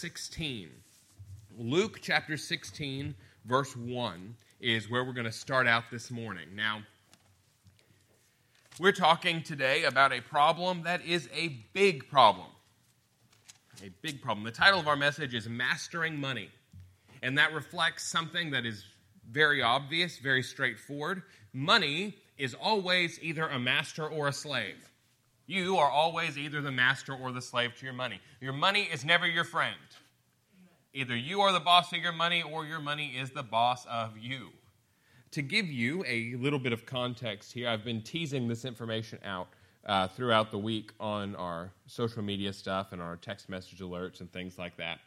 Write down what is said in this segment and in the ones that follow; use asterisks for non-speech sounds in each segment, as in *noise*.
16. Luke chapter 16, verse 1 is where we're going to start out this morning. Now, we're talking today about a problem that is a big problem. A big problem. The title of our message is Mastering Money. And that reflects something that is very obvious, very straightforward. Money is always either a master or a slave. You are always either the master or the slave to your money. Your money is never your friend. Either you are the boss of your money or your money is the boss of you. To give you a little bit of context here, I've been teasing this information out uh, throughout the week on our social media stuff and our text message alerts and things like that.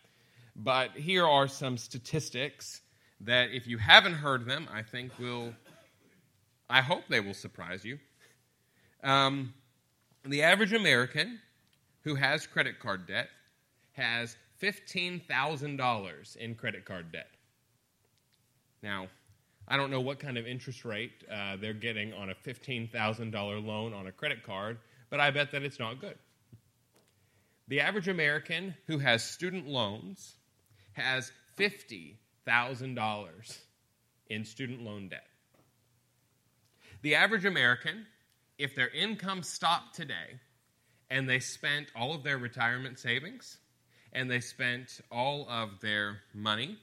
But here are some statistics that, if you haven't heard them, I think will, I hope they will surprise you. Um, the average American who has credit card debt has $15,000 in credit card debt. Now, I don't know what kind of interest rate uh, they're getting on a $15,000 loan on a credit card, but I bet that it's not good. The average American who has student loans has $50,000 in student loan debt. The average American if their income stopped today and they spent all of their retirement savings and they spent all of their money,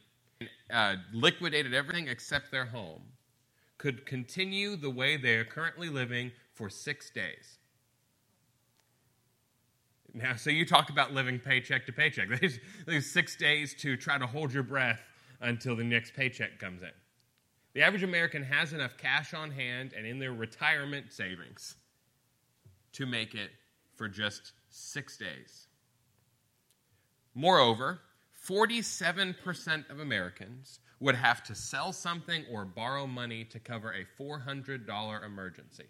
uh, liquidated everything except their home, could continue the way they are currently living for six days. Now, so you talk about living paycheck to paycheck. *laughs* There's six days to try to hold your breath until the next paycheck comes in. The average American has enough cash on hand and in their retirement savings to make it for just six days. Moreover, 47% of Americans would have to sell something or borrow money to cover a $400 emergency.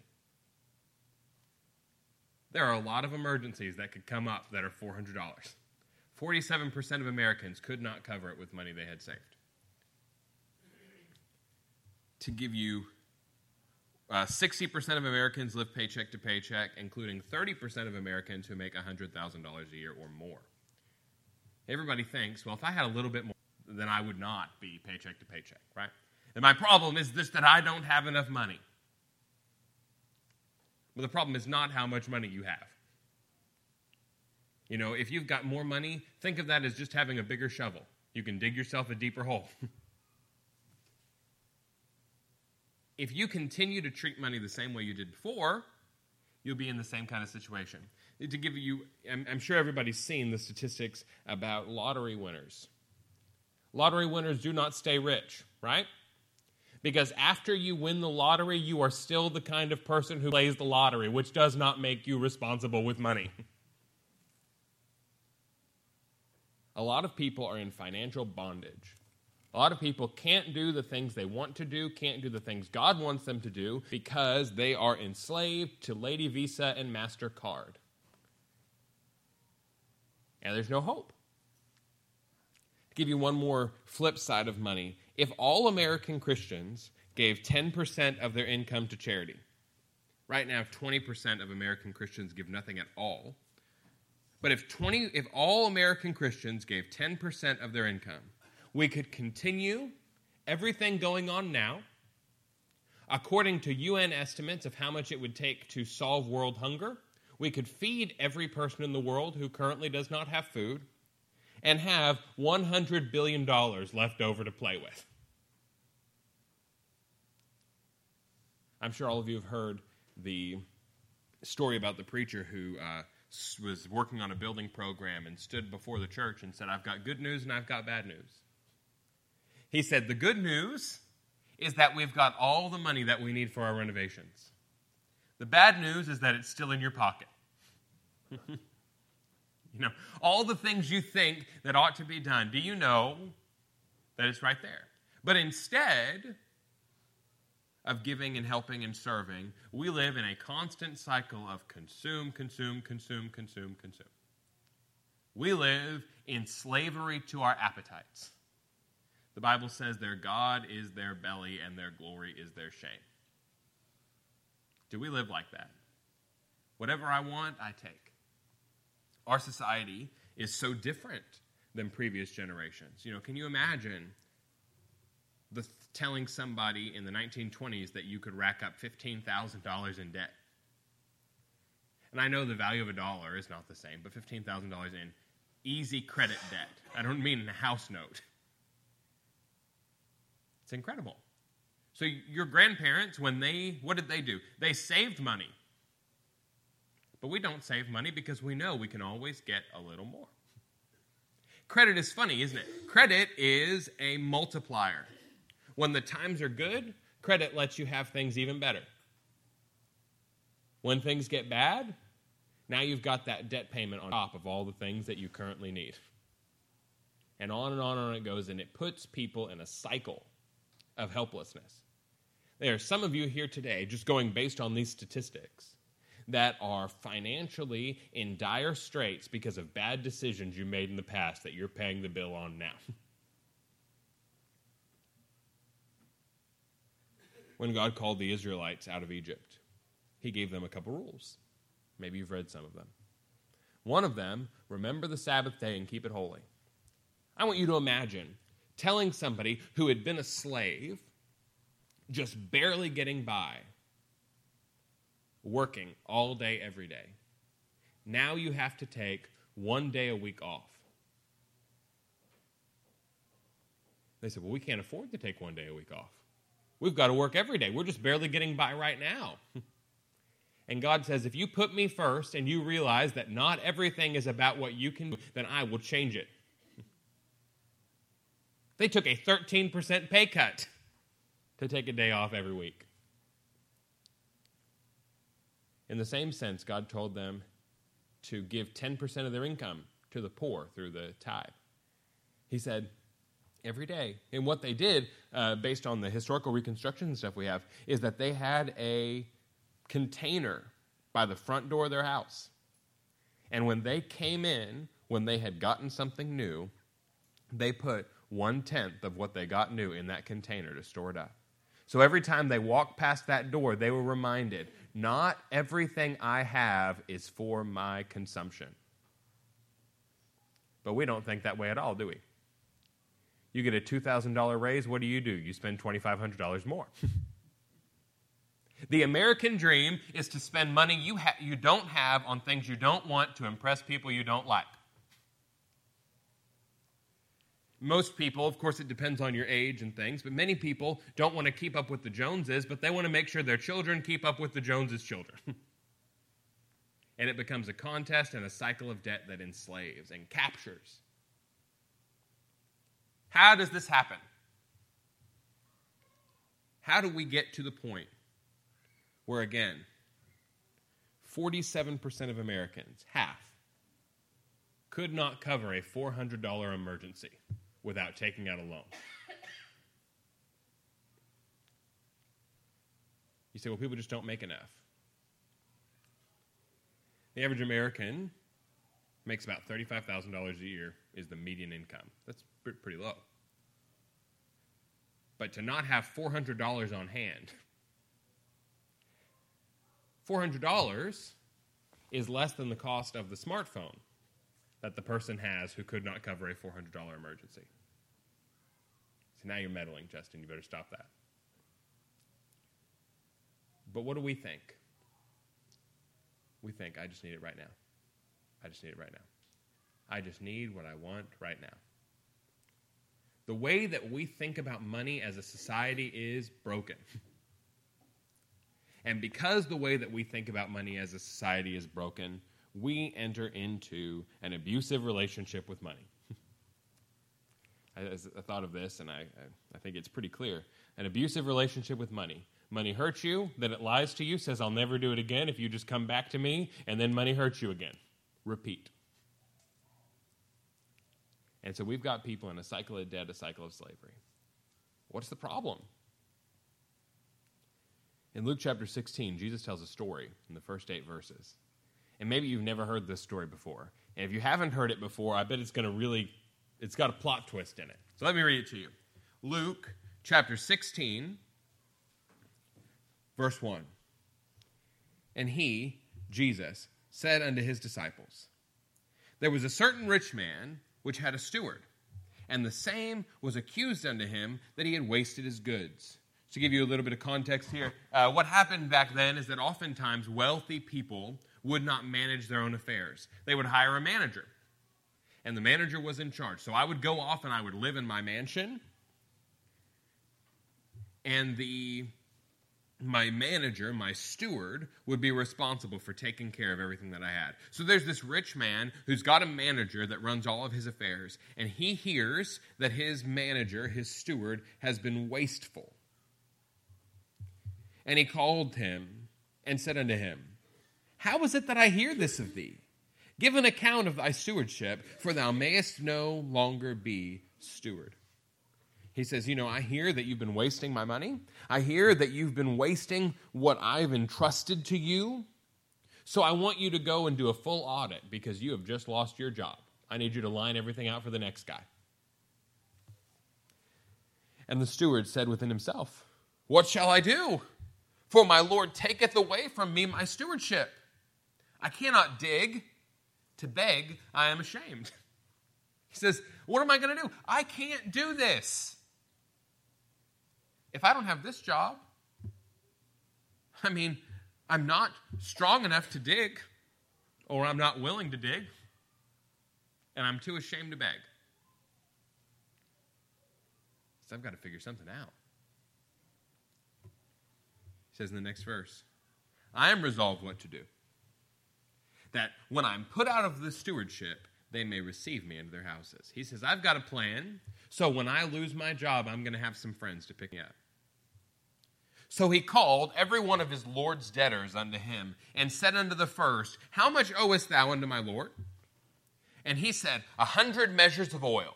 There are a lot of emergencies that could come up that are $400. 47% of Americans could not cover it with money they had saved to give you uh, 60% of Americans live paycheck to paycheck, including 30% of Americans who make $100,000 a year or more. Everybody thinks, well, if I had a little bit more, then I would not be paycheck to paycheck, right? And my problem is this that I don't have enough money. But the problem is not how much money you have. You know, if you've got more money, think of that as just having a bigger shovel. You can dig yourself a deeper hole. *laughs* if you continue to treat money the same way you did before, you'll be in the same kind of situation. To give you, I'm, I'm sure everybody's seen the statistics about lottery winners. Lottery winners do not stay rich, right? Because after you win the lottery, you are still the kind of person who plays the lottery, which does not make you responsible with money. *laughs* A lot of people are in financial bondage. A lot of people can't do the things they want to do, can't do the things God wants them to do because they are enslaved to Lady Visa and MasterCard. And there's no hope. To give you one more flip side of money, if all American Christians gave 10% of their income to charity, right now 20% of American Christians give nothing at all. But if 20 if all American Christians gave 10% of their income, we could continue everything going on now. According to UN estimates of how much it would take to solve world hunger, we could feed every person in the world who currently does not have food and have $100 billion left over to play with. I'm sure all of you have heard the story about the preacher who uh, was working on a building program and stood before the church and said, I've got good news and I've got bad news. He said, The good news is that we've got all the money that we need for our renovations. The bad news is that it's still in your pocket. *laughs* you know, all the things you think that ought to be done, do you know that it's right there? But instead of giving and helping and serving, we live in a constant cycle of consume, consume, consume, consume, consume. We live in slavery to our appetites. The Bible says their God is their belly and their glory is their shame. Do we live like that? Whatever I want, I take. Our society is so different than previous generations. You know, can you imagine the telling somebody in the 1920s that you could rack up $15,000 in debt? And I know the value of a dollar is not the same, but $15,000 in easy credit debt. I don't mean a house note. It's incredible. So your grandparents, when they, what did they do? They saved money. But we don't save money because we know we can always get a little more. Credit is funny, isn't it? Credit is a multiplier. When the times are good, credit lets you have things even better. When things get bad, now you've got that debt payment on top of all the things that you currently need. And on and on and on it goes, and it puts people in a cycle of helplessness. There are some of you here today, just going based on these statistics, that are financially in dire straits because of bad decisions you made in the past that you're paying the bill on now. *laughs* when God called the Israelites out of Egypt, He gave them a couple rules. Maybe you've read some of them. One of them, remember the Sabbath day and keep it holy. I want you to imagine telling somebody who had been a slave, just barely getting by, working all day, every day. Now you have to take one day a week off. They said, Well, we can't afford to take one day a week off. We've got to work every day. We're just barely getting by right now. *laughs* and God says, If you put me first and you realize that not everything is about what you can do, then I will change it. They took a 13% pay cut to take a day off every week. In the same sense, God told them to give 10% of their income to the poor through the tithe. He said, every day. And what they did, uh, based on the historical reconstruction and stuff we have, is that they had a container by the front door of their house. And when they came in, when they had gotten something new, they put one tenth of what they got new in that container to store it up. So every time they walked past that door, they were reminded not everything I have is for my consumption. But we don't think that way at all, do we? You get a $2,000 raise, what do you do? You spend $2,500 more. *laughs* the American dream is to spend money you, ha- you don't have on things you don't want to impress people you don't like. Most people, of course, it depends on your age and things, but many people don't want to keep up with the Joneses, but they want to make sure their children keep up with the Joneses' children. *laughs* and it becomes a contest and a cycle of debt that enslaves and captures. How does this happen? How do we get to the point where, again, 47% of Americans, half, could not cover a $400 emergency? Without taking out a loan. You say, well, people just don't make enough. The average American makes about $35,000 a year is the median income. That's pretty low. But to not have $400 on hand, $400 is less than the cost of the smartphone that the person has who could not cover a $400 emergency. So now you're meddling, Justin. You better stop that. But what do we think? We think, I just need it right now. I just need it right now. I just need what I want right now. The way that we think about money as a society is broken. and because the way that we think about money as a society is broken, we enter into an abusive relationship with money. *laughs* I, I, thought of this, and I, I think it's pretty clear. An abusive relationship with money. Money hurts you, then it lies to you, says, I'll never do it again if you just come back to me, and then money hurts you again. Repeat. And so we've got people in a cycle of debt, a cycle of slavery. What's the problem? In Luke chapter 16, Jesus tells a story in the first eight verses. And maybe you've never heard this story before. And if you haven't heard it before, I bet it's going to really, it's got a plot twist in it. So let me read it to you. Luke chapter 16, verse 1. And he, Jesus, said unto his disciples, There was a certain rich man which had a steward. And the same was accused unto him that he had wasted his goods. To give you a little bit of context here, uh, what happened back then is that oftentimes wealthy people would not manage their own affairs. They would hire a manager, and the manager was in charge. So I would go off and I would live in my mansion, and the my manager, my steward, would be responsible for taking care of everything that I had. So there's this rich man who's got a manager that runs all of his affairs, and he hears that his manager, his steward, has been wasteful. And he called him and said unto him, How is it that I hear this of thee? Give an account of thy stewardship, for thou mayest no longer be steward. He says, You know, I hear that you've been wasting my money. I hear that you've been wasting what I've entrusted to you. So I want you to go and do a full audit because you have just lost your job. I need you to line everything out for the next guy. And the steward said within himself, What shall I do? For my Lord taketh away from me my stewardship. I cannot dig. To beg, I am ashamed. *laughs* He says, What am I going to do? I can't do this if I don't have this job, I mean, I'm not strong enough to dig, or I'm not willing to dig, and I'm too ashamed to beg. So I've got to figure something out. He says in the next verse, I am resolved what to do. That when I'm put out of the stewardship, they may receive me into their houses. He says, I've got a plan, so when I lose my job, I'm going to have some friends to pick me up. So he called every one of his Lord's debtors unto him, and said unto the first, How much owest thou unto my Lord? And he said, A hundred measures of oil.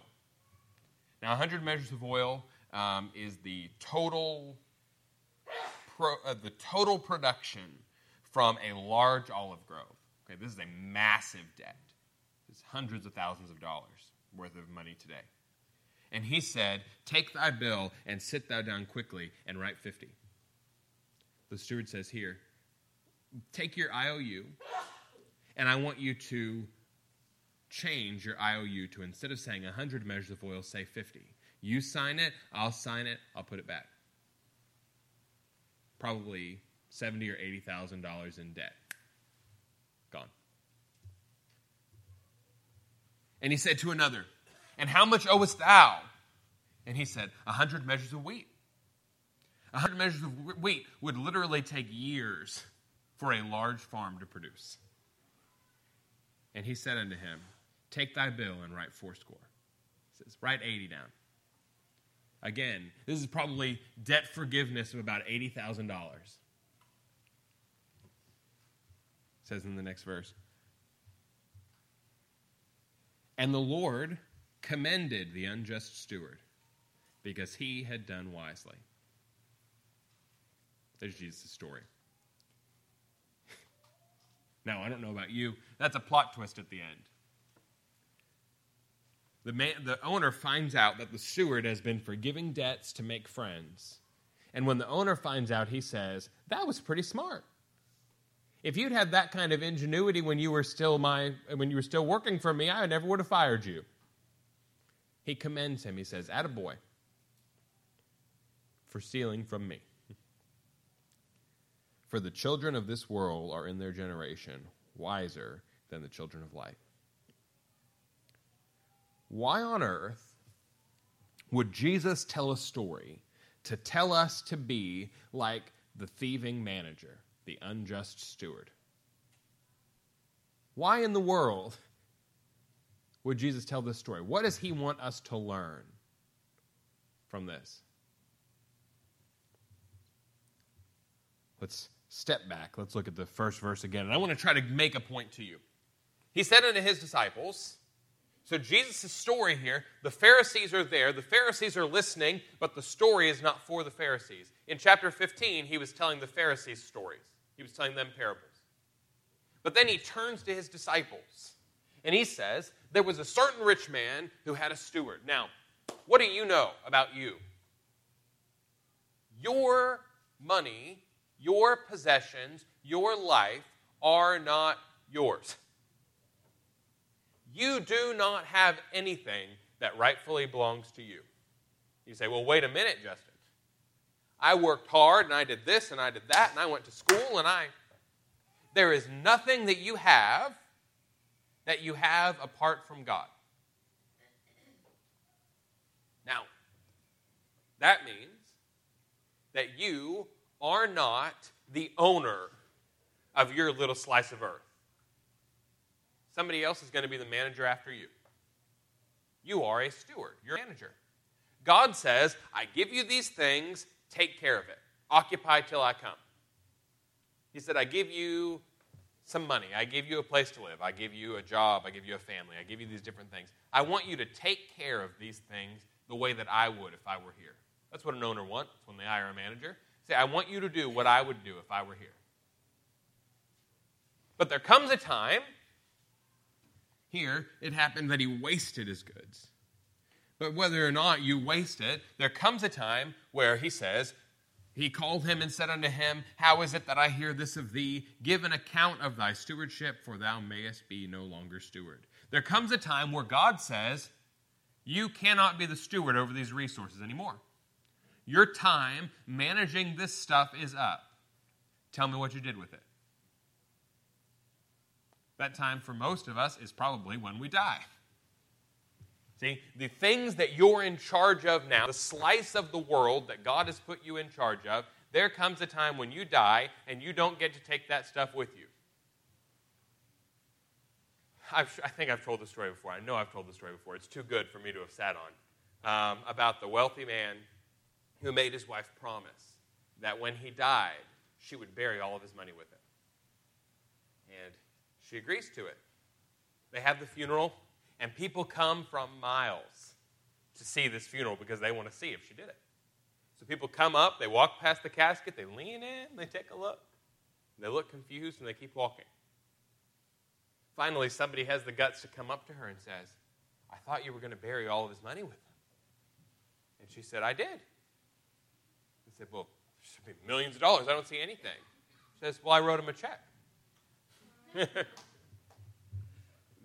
Now, a hundred measures of oil um, is the total, pro, uh, the total production from a large olive grove. Okay, this is a massive debt. It's hundreds of thousands of dollars worth of money today. And he said, Take thy bill and sit thou down quickly and write fifty the steward says here take your IOU, and I want you to change your IOU to instead of saying 100 measures of oil, say 50. You sign it, I'll sign it, I'll put it back. Probably seventy or eighty thousand dollars in debt. And he said to another, And how much owest thou? And he said, A hundred measures of wheat. A 100 measures of wheat would literally take years for a large farm to produce. And he said unto him, Take thy bill and write fourscore. He says, Write 80 down. Again, this is probably debt forgiveness of about $80,000. says in the next verse. And the Lord commended the unjust steward because he had done wisely. There's Jesus' story. *laughs* now, I don't know about you, that's a plot twist at the end. The, man, the owner finds out that the steward has been forgiving debts to make friends. And when the owner finds out, he says, That was pretty smart. If you'd had that kind of ingenuity when you were still my when you were still working for me, I never would have fired you. He commends him. He says, Attaboy for stealing from me. For the children of this world are in their generation wiser than the children of light. Why on earth would Jesus tell a story to tell us to be like the thieving manager, the unjust steward? Why in the world would Jesus tell this story? What does he want us to learn from this? Let's step back. Let's look at the first verse again. And I want to try to make a point to you. He said unto his disciples, so Jesus' story here, the Pharisees are there, the Pharisees are listening, but the story is not for the Pharisees. In chapter 15, he was telling the Pharisees stories, he was telling them parables. But then he turns to his disciples and he says, There was a certain rich man who had a steward. Now, what do you know about you? Your money your possessions, your life are not yours. You do not have anything that rightfully belongs to you. You say, well, wait a minute, Justin. I worked hard and I did this and I did that and I went to school and I. There is nothing that you have that you have apart from God. Now, that means that you are not the owner of your little slice of earth. Somebody else is going to be the manager after you. You are a steward, you're a manager. God says, I give you these things, take care of it. Occupy till I come. He said, I give you some money. I give you a place to live. I give you a job. I give you a family. I give you these different things. I want you to take care of these things the way that I would if I were here. That's what an owner wants when they hire a manager. Say, I want you to do what I would do if I were here. But there comes a time, here, it happened that he wasted his goods. But whether or not you waste it, there comes a time where he says, He called him and said unto him, How is it that I hear this of thee? Give an account of thy stewardship, for thou mayest be no longer steward. There comes a time where God says, You cannot be the steward over these resources anymore. Your time managing this stuff is up. Tell me what you did with it. That time for most of us is probably when we die. See, the things that you're in charge of now, the slice of the world that God has put you in charge of, there comes a time when you die and you don't get to take that stuff with you. I've, i think I've told the story before. I know I've told the story before. It's too good for me to have sat on. Um, about the wealthy man who made his wife promise that when he died, she would bury all of his money with him. And she agrees to it. They have the funeral. And people come from miles to see this funeral because they want to see if she did it. So people come up, they walk past the casket, they lean in, they take a look. They look confused and they keep walking. Finally, somebody has the guts to come up to her and says, I thought you were going to bury all of his money with him. And she said, I did. He said, Well, there should be millions of dollars. I don't see anything. She says, Well, I wrote him a check. *laughs*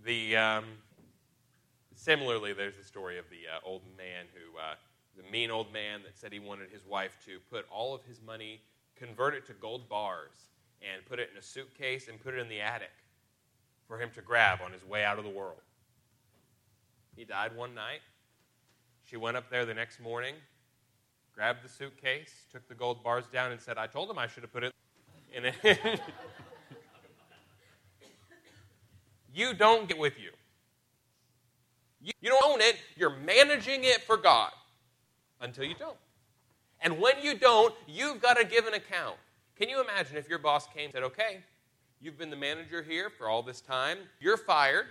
the um, Similarly, there's the story of the uh, old man who, uh, the mean old man that said he wanted his wife to put all of his money, convert it to gold bars, and put it in a suitcase and put it in the attic for him to grab on his way out of the world. He died one night. She went up there the next morning, grabbed the suitcase, took the gold bars down, and said, I told him I should have put it in it. *laughs* you don't get with you. You don't own it, you're managing it for God until you don't. And when you don't, you've got to give an account. Can you imagine if your boss came and said, okay, you've been the manager here for all this time, you're fired,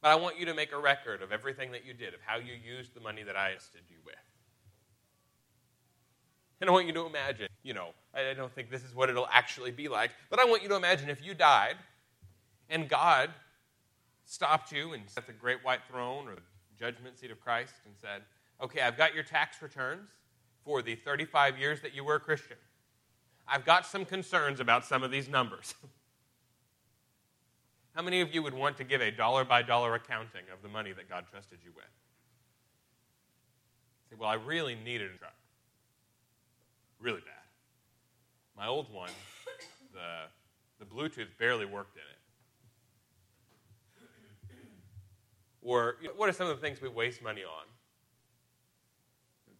but I want you to make a record of everything that you did, of how you used the money that I trusted you with. And I want you to imagine, you know, I don't think this is what it'll actually be like, but I want you to imagine if you died and God stopped you and at the great white throne or the judgment seat of Christ and said, Okay, I've got your tax returns for the 35 years that you were a Christian. I've got some concerns about some of these numbers. *laughs* How many of you would want to give a dollar by dollar accounting of the money that God trusted you with? Say, well, I really needed a truck. Really bad. My old one, the, the Bluetooth barely worked in it. Or you know, what are some of the things we waste money on?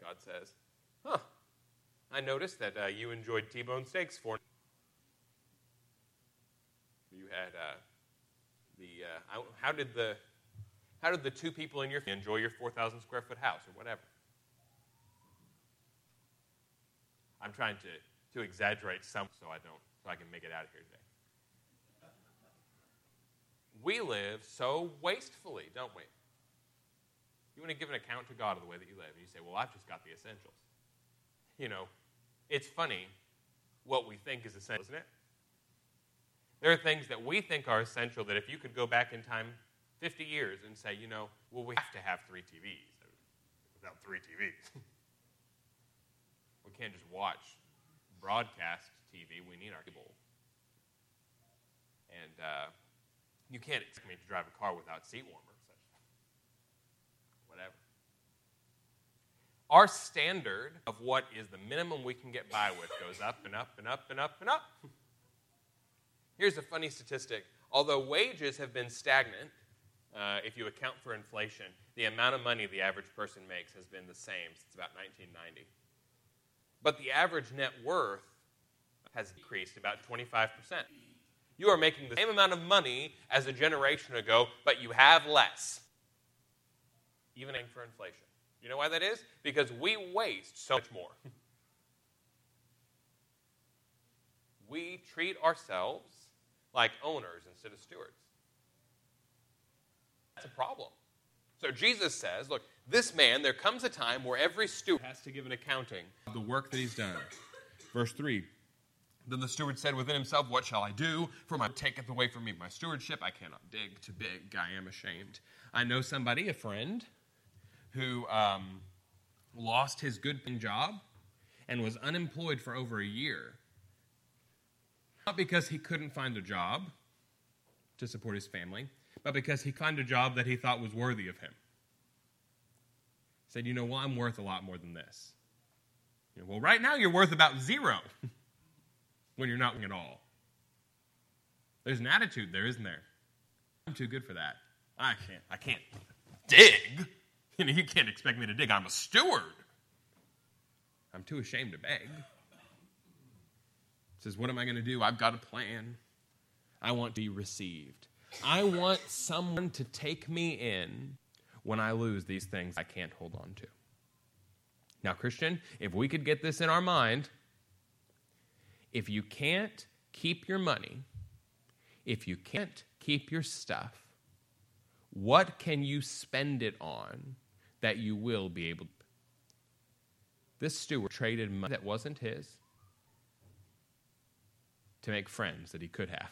God says, huh, I noticed that uh, you enjoyed T-bone steaks for. You had uh, the uh, how did the how did the two people in your family enjoy your 4,000 square foot house or whatever? I'm trying to to exaggerate some so I don't so I can make it out of here today we live so wastefully, don't we? You want to give an account to God of the way that you live, and you say, Well, I've just got the essentials. You know, it's funny what we think is essential, isn't it? There are things that we think are essential that if you could go back in time 50 years and say, you know, well, we have to have three TVs. Without three TVs, *laughs* we can't just watch broadcast TV. We need our cable. And uh, You can't expect me to drive a car without seat warmers. Whatever. Our standard of what is the minimum we can get by with goes up and up and up and up and up. Here's a funny statistic. Although wages have been stagnant, uh, if you account for inflation, the amount of money the average person makes has been the same since about 1990. But the average net worth has decreased about 25%. You are making the same amount of money as a generation ago, but you have less, even for inflation. You know why that is? Because we waste so much more. *laughs* we treat ourselves like owners instead of stewards. That's a problem. So Jesus says, look, this man, there comes a time where every steward has to give an accounting of the work that he's done. Verse 3 Then the steward said within himself, What shall I do? For my taketh away from me my stewardship. I cannot dig to big. I am ashamed. I know somebody, a friend, who um, lost his good job and was unemployed for over a year. Not because he couldn't find a job to support his family, but because he found a job that he thought was worthy of him. He said, You know, well, I'm worth a lot more than this. You know, well, right now you're worth about zero *laughs* when you're not at all. There's an attitude there, isn't there? I'm too good for that. I can't. I can't dig. *laughs* You know, you can't expect me to dig. I'm a steward. I'm too ashamed to beg. Says, what am I going to do? I've got a plan. I want to be received. I want someone to take me in when I lose these things I can't hold on to. Now, Christian, if we could get this in our mind, if you can't keep your money, if you can't keep your stuff, what can you spend it on that you will be able to? This steward traded money that wasn't his to make friends that he could have.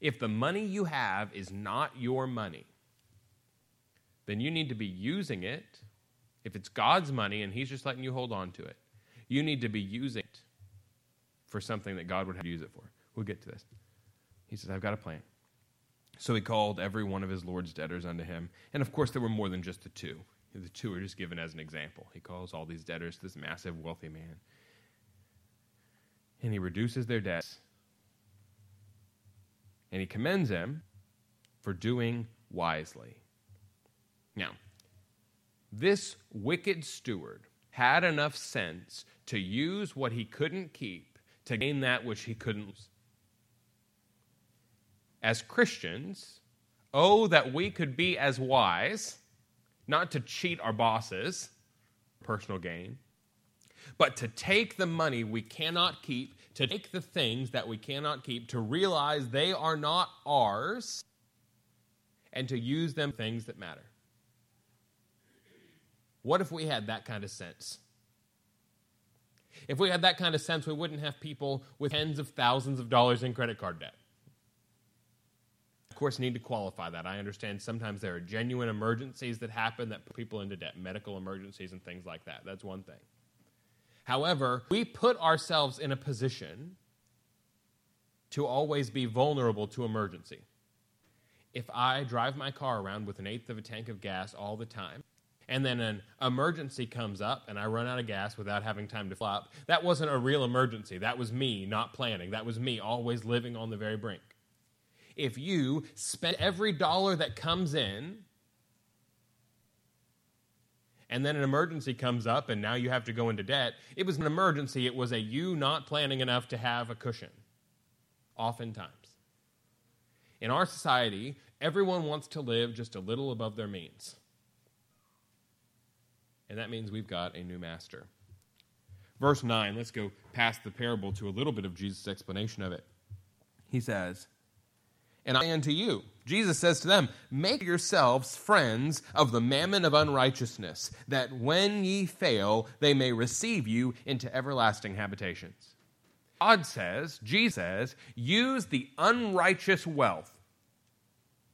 If the money you have is not your money, then you need to be using it. If it's God's money and He's just letting you hold on to it, you need to be using it for something that God would have you use it for. We'll get to this. He says, I've got a plan. So he called every one of his Lord's debtors unto him. And of course, there were more than just the two. The two are just given as an example. He calls all these debtors to this massive, wealthy man. And he reduces their debts and he commends him for doing wisely. Now, this wicked steward had enough sense to use what he couldn't keep to gain that which he couldn't lose. As Christians, oh, that we could be as wise, not to cheat our bosses, personal gain, but to take the money we cannot keep to take the things that we cannot keep, to realize they are not ours, and to use them things that matter. What if we had that kind of sense? If we had that kind of sense, we wouldn't have people with tens of thousands of dollars in credit card debt. Of course, need to qualify that. I understand sometimes there are genuine emergencies that happen that put people into debt, medical emergencies and things like that. That's one thing. However, we put ourselves in a position to always be vulnerable to emergency. If I drive my car around with an eighth of a tank of gas all the time, and then an emergency comes up and I run out of gas without having time to flop, that wasn't a real emergency. That was me not planning. That was me always living on the very brink. If you spend every dollar that comes in and then an emergency comes up and now you have to go into debt. It was an emergency, it was a you not planning enough to have a cushion, oftentimes. In our society, everyone wants to live just a little above their means. And that means we've got a new master. Verse 9, let's go past the parable to a little bit of Jesus' explanation of it. He says, and I unto you. Jesus says to them, Make yourselves friends of the mammon of unrighteousness, that when ye fail, they may receive you into everlasting habitations. God says, Jesus says, use the unrighteous wealth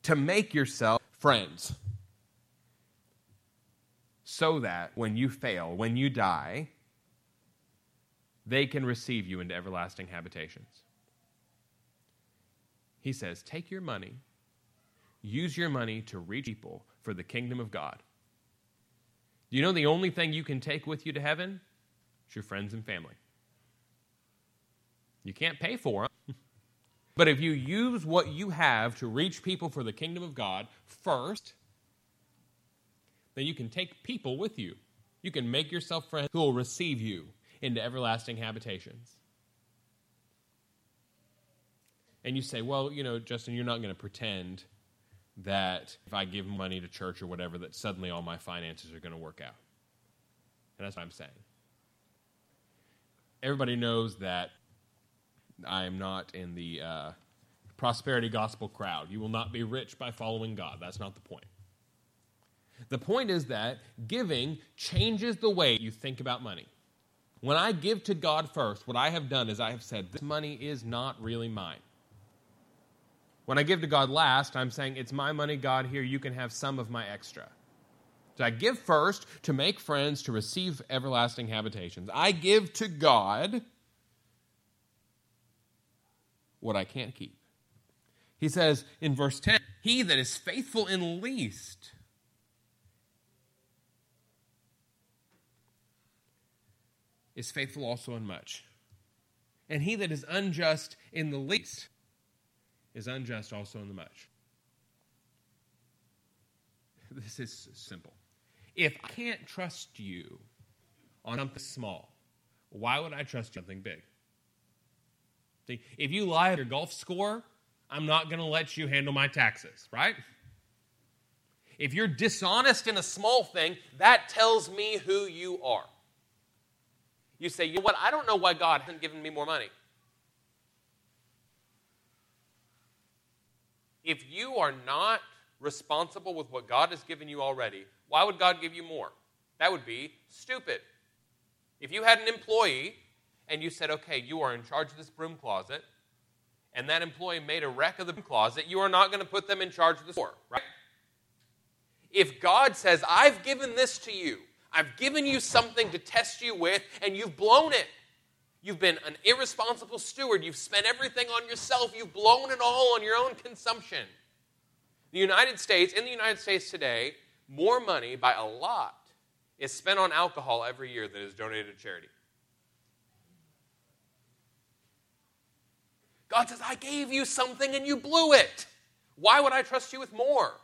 to make yourself friends. So that when you fail, when you die, they can receive you into everlasting habitations. He says, Take your money, use your money to reach people for the kingdom of God. Do you know the only thing you can take with you to heaven? It's your friends and family. You can't pay for them. *laughs* but if you use what you have to reach people for the kingdom of God first, then you can take people with you. You can make yourself friends who will receive you into everlasting habitations. And you say, well, you know, Justin, you're not going to pretend that if I give money to church or whatever, that suddenly all my finances are going to work out. And that's what I'm saying. Everybody knows that I am not in the uh, prosperity gospel crowd. You will not be rich by following God. That's not the point. The point is that giving changes the way you think about money. When I give to God first, what I have done is I have said, This money is not really mine. When I give to God last, I'm saying, It's my money, God, here, you can have some of my extra. So I give first to make friends, to receive everlasting habitations. I give to God what I can't keep. He says in verse 10 He that is faithful in least is faithful also in much. And he that is unjust in the least is unjust also in the much. This is simple. If I can't trust you on something small, why would I trust you on something big? See, if you lie at your golf score, I'm not going to let you handle my taxes, right? If you're dishonest in a small thing, that tells me who you are. You say, you know what? I don't know why God hasn't given me more money. If you are not responsible with what God has given you already, why would God give you more? That would be stupid. If you had an employee and you said, okay, you are in charge of this broom closet, and that employee made a wreck of the broom closet, you are not going to put them in charge of the store, right? If God says, I've given this to you, I've given you something to test you with, and you've blown it. You've been an irresponsible steward. You've spent everything on yourself. You've blown it all on your own consumption. The United States, in the United States today, more money by a lot is spent on alcohol every year than is donated to charity. God says, I gave you something and you blew it. Why would I trust you with more?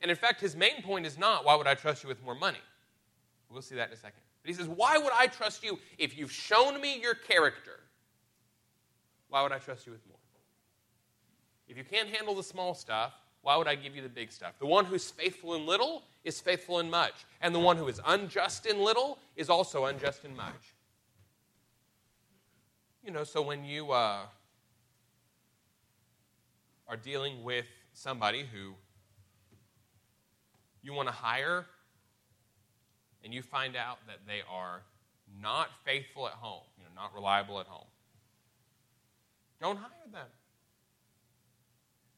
And in fact, his main point is not, why would I trust you with more money? We'll see that in a second. But he says, why would I trust you if you've shown me your character? Why would I trust you with more? If you can't handle the small stuff, why would I give you the big stuff? The one who's faithful in little is faithful in much, and the one who is unjust in little is also unjust in much. You know, so when you uh, are dealing with somebody who you want to hire and you find out that they are not faithful at home, you know, not reliable at home, don't hire them.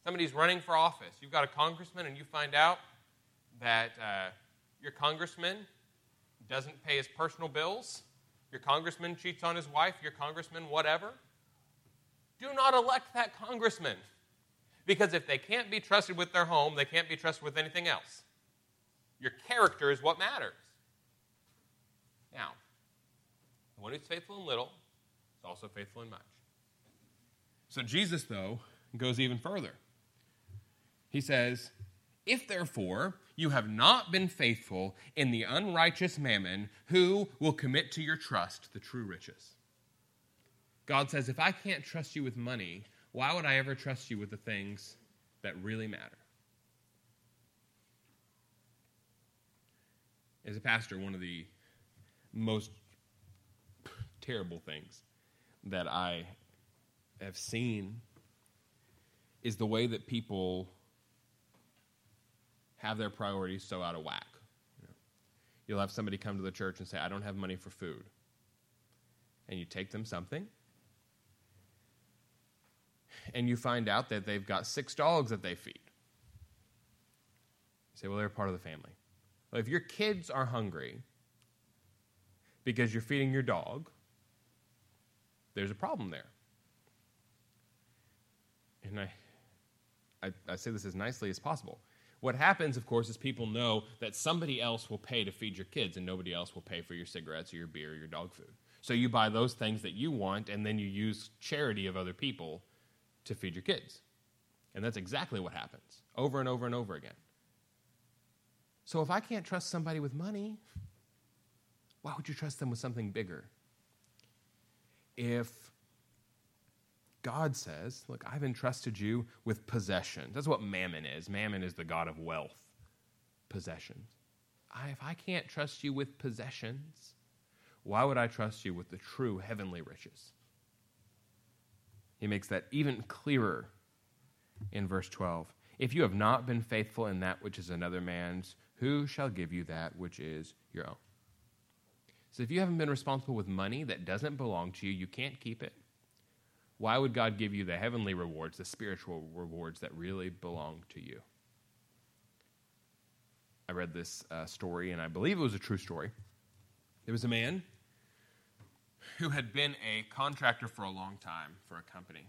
Somebody's running for office. You've got a congressman, and you find out that uh, your congressman doesn't pay his personal bills. Your congressman cheats on his wife. Your congressman, whatever. Do not elect that congressman. Because if they can't be trusted with their home, they can't be trusted with anything else. Your character is what matters. Now, the one who's faithful in little is also faithful in much. So Jesus, though, goes even further. He says, If therefore you have not been faithful in the unrighteous mammon, who will commit to your trust the true riches? God says, If I can't trust you with money, why would I ever trust you with the things that really matter? As a pastor, one of the most terrible things that I have seen is the way that people have their priorities so out of whack. You know, you'll have somebody come to the church and say, I don't have money for food. And you take them something, and you find out that they've got six dogs that they feed. You say, well, they're part of the family. Well, if your kids are hungry because you're feeding your dog, there's a problem there. and I, I, I say this as nicely as possible. What happens, of course, is people know that somebody else will pay to feed your kids and nobody else will pay for your cigarettes or your beer or your dog food. So you buy those things that you want and then you use charity of other people to feed your kids. And that's exactly what happens over and over and over again. So if I can't trust somebody with money, why would you trust them with something bigger? If God says, Look, I've entrusted you with possessions. That's what mammon is. Mammon is the God of wealth, possessions. I, if I can't trust you with possessions, why would I trust you with the true heavenly riches? He makes that even clearer in verse 12. If you have not been faithful in that which is another man's, who shall give you that which is your own? So if you haven't been responsible with money that doesn't belong to you, you can't keep it. Why would God give you the heavenly rewards, the spiritual rewards that really belong to you? I read this uh, story, and I believe it was a true story. There was a man who had been a contractor for a long time for a company.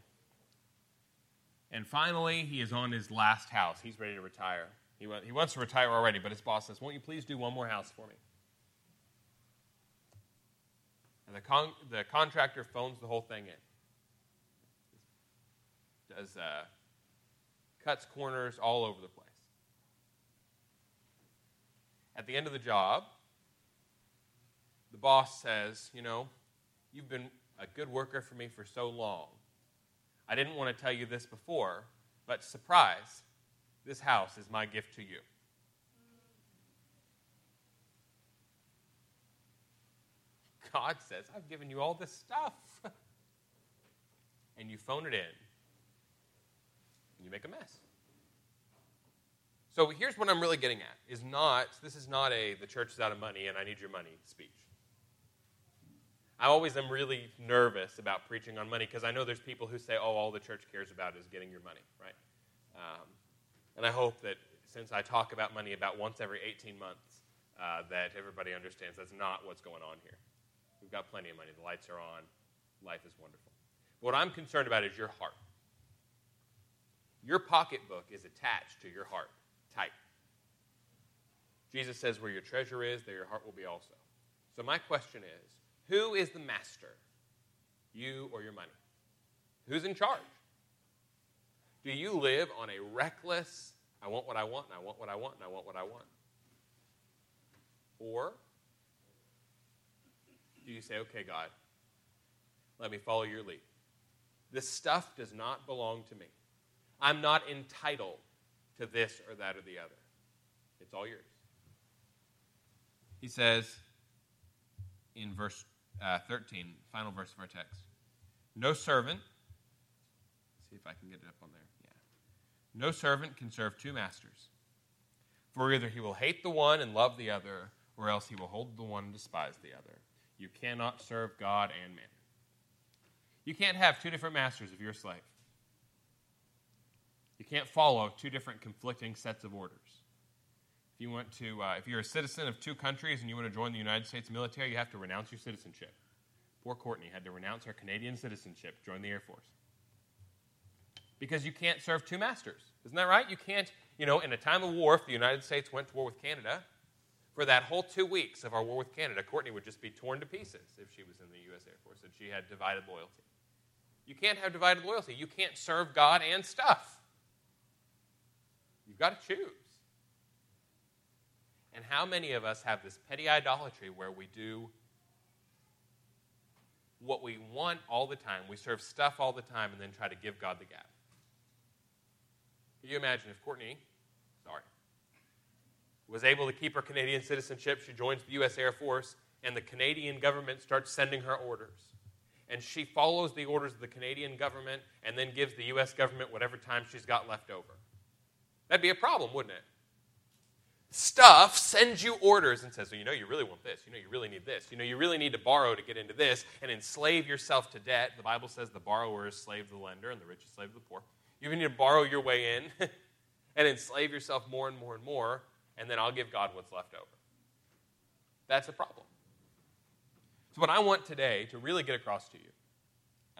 And finally, he is on his last house. He's ready to retire. He, he wants to retire already, but his boss says, Won't you please do one more house for me? And the, con- the contractor phones the whole thing in. Does uh, cuts corners all over the place. At the end of the job, the boss says, You know, you've been a good worker for me for so long. I didn't want to tell you this before, but surprise, this house is my gift to you. God says, I've given you all this stuff. *laughs* and you phone it in, and you make a mess. So here's what I'm really getting at is not this is not a the church is out of money and I need your money speech. I always am really nervous about preaching on money because I know there's people who say, oh, all the church cares about is getting your money, right? Um, and I hope that since I talk about money about once every 18 months, uh, that everybody understands that's not what's going on here. We've got plenty of money. The lights are on. Life is wonderful. But What I'm concerned about is your heart. Your pocketbook is attached to your heart, tight. Jesus says, Where your treasure is, there your heart will be also. So, my question is who is the master? You or your money? Who's in charge? Do you live on a reckless, I want what I want, and I want what I want, and I want what I want? Or do you say, okay, God, let me follow your lead? This stuff does not belong to me. I'm not entitled to this or that or the other. It's all yours. He says in verse uh, 13, final verse of our text. No servant, see if I can get it up on there. Yeah. No servant can serve two masters. For either he will hate the one and love the other, or else he will hold the one and despise the other. You cannot serve God and mammon. You can't have two different masters if you're a slave. You can't follow two different conflicting sets of orders. If you want to, uh, if you're a citizen of two countries and you want to join the United States military, you have to renounce your citizenship. Poor Courtney had to renounce her Canadian citizenship, join the Air Force. Because you can't serve two masters. Isn't that right? You can't, you know, in a time of war, if the United States went to war with Canada, for that whole two weeks of our war with Canada, Courtney would just be torn to pieces if she was in the U.S. Air Force and she had divided loyalty. You can't have divided loyalty. You can't serve God and stuff. You've got to choose. And how many of us have this petty idolatry where we do what we want all the time, we serve stuff all the time, and then try to give God the gap? Can you imagine if Courtney, was able to keep her Canadian citizenship, she joins the U.S. Air Force, and the Canadian government starts sending her orders. And she follows the orders of the Canadian government and then gives the U.S. government whatever time she's got left over. That'd be a problem, wouldn't it? Stuff sends you orders and says, well, you know, you really want this. You know, you really need this. You know, you really need to borrow to get into this and enslave yourself to debt. The Bible says the borrower is slave to the lender and the rich is slave to the poor. You need to borrow your way in *laughs* and enslave yourself more and more and more, and then I'll give God what's left over. That's a problem. So, what I want today to really get across to you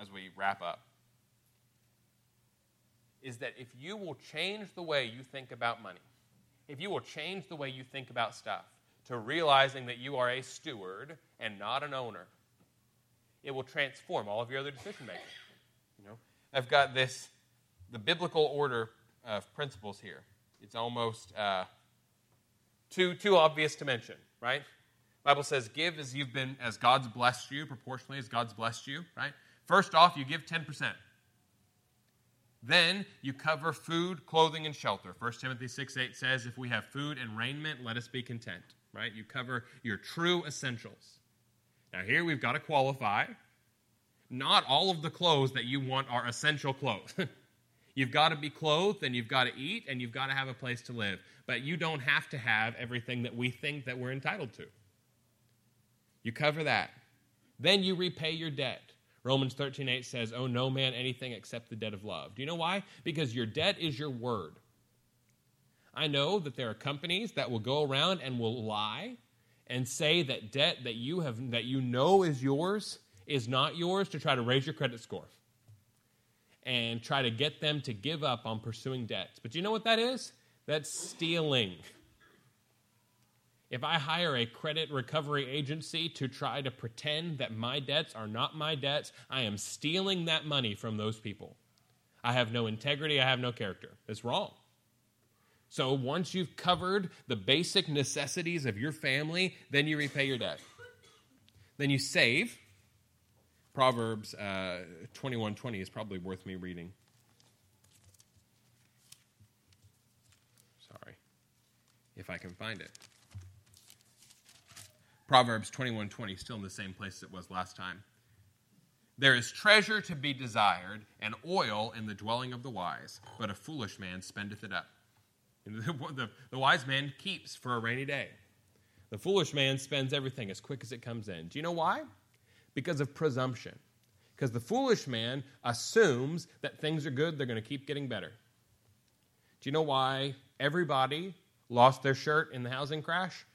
as we wrap up is that if you will change the way you think about money, if you will change the way you think about stuff to realizing that you are a steward and not an owner, it will transform all of your other decision making. You know, I've got this the biblical order of principles here. It's almost uh, too too obvious to mention, right? Bible says, "Give as you've been as God's blessed you, proportionally as God's blessed you." Right? First off, you give ten percent. Then you cover food, clothing, and shelter. 1 Timothy 6 8 says, If we have food and raiment, let us be content. Right? You cover your true essentials. Now, here we've got to qualify. Not all of the clothes that you want are essential clothes. *laughs* you've got to be clothed, and you've got to eat, and you've got to have a place to live. But you don't have to have everything that we think that we're entitled to. You cover that. Then you repay your debt. Romans 13, 8 says, "Oh no man anything except the debt of love. Do you know why? Because your debt is your word. I know that there are companies that will go around and will lie and say that debt that you have that you know is yours is not yours to try to raise your credit score and try to get them to give up on pursuing debts. But do you know what that is? That's stealing if I hire a credit recovery agency to try to pretend that my debts are not my debts, I am stealing that money from those people. I have no integrity, I have no character. It's wrong. So once you've covered the basic necessities of your family, then you repay your debt. Then you save. Proverbs uh, 21:20 is probably worth me reading. If I can find it. Proverbs 21:20 still in the same place it was last time. There is treasure to be desired and oil in the dwelling of the wise, but a foolish man spendeth it up. *laughs* The, the, the wise man keeps for a rainy day. The foolish man spends everything as quick as it comes in. Do you know why? Because of presumption. Because the foolish man assumes that things are good, they're going to keep getting better. Do you know why everybody lost their shirt in the housing crash?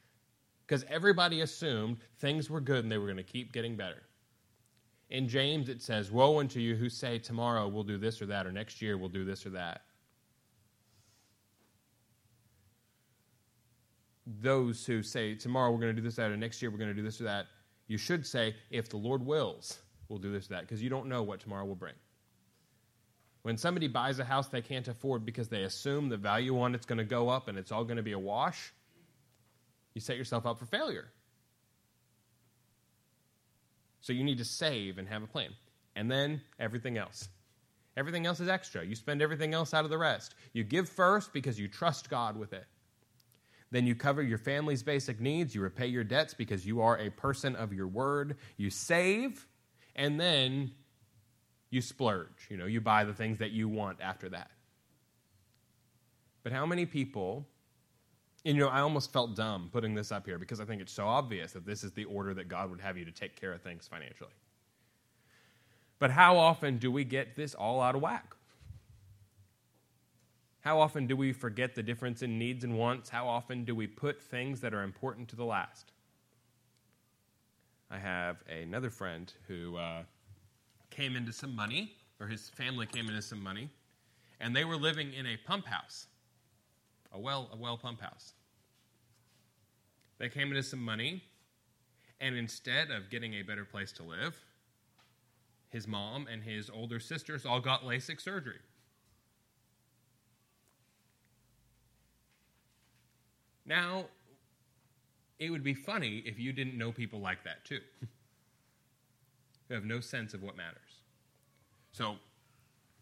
because everybody assumed things were good and they were going to keep getting better. In James, it says, Woe unto you who say, Tomorrow we'll do this or that, or next year we'll do this or that. Those who say, Tomorrow we're going to do this or that, or next year we're going to do this or that, you should say, If the Lord wills, we'll do this or that, because you don't know what tomorrow will bring. When somebody buys a house they can't afford because they assume the value on it's going to go up and it's all going to be a wash, you set yourself up for failure. So you need to save and have a plan. And then everything else. Everything else is extra. You spend everything else out of the rest. You give first because you trust God with it. Then you cover your family's basic needs. You repay your debts because you are a person of your word. You save, and then you splurge. You know, you buy the things that you want after that. But how many people and, you know, I almost felt dumb putting this up here because I think it's so obvious that this is the order that God would have you to take care of things financially. But how often do we get this all out of whack? How often do we forget the difference in needs and wants? How often do we put things that are important to the last? I have another friend who uh, came into some money, or his family came into some money, and they were living in a pump house, a well, a well pump house. They came into some money, and instead of getting a better place to live, his mom and his older sisters all got LASIK surgery. Now, it would be funny if you didn't know people like that too, *laughs* who have no sense of what matters. So,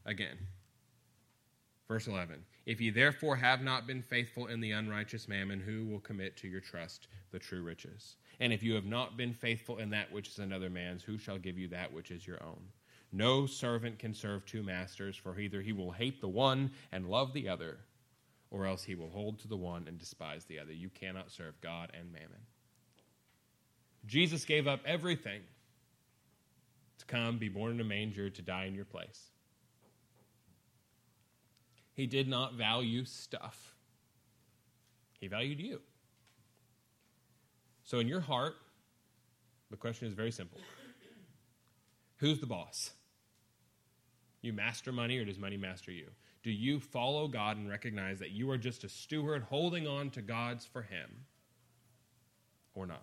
again, verse 11 if ye therefore have not been faithful in the unrighteous mammon, who will commit to your trust the true riches? And if you have not been faithful in that which is another man's, who shall give you that which is your own? No servant can serve two masters, for either he will hate the one and love the other, or else he will hold to the one and despise the other. You cannot serve God and mammon. Jesus gave up everything to come, be born in a manger, to die in your place. He did not value stuff, He valued you. So, in your heart, the question is very simple Who's the boss? You master money, or does money master you? Do you follow God and recognize that you are just a steward holding on to God's for Him, or not?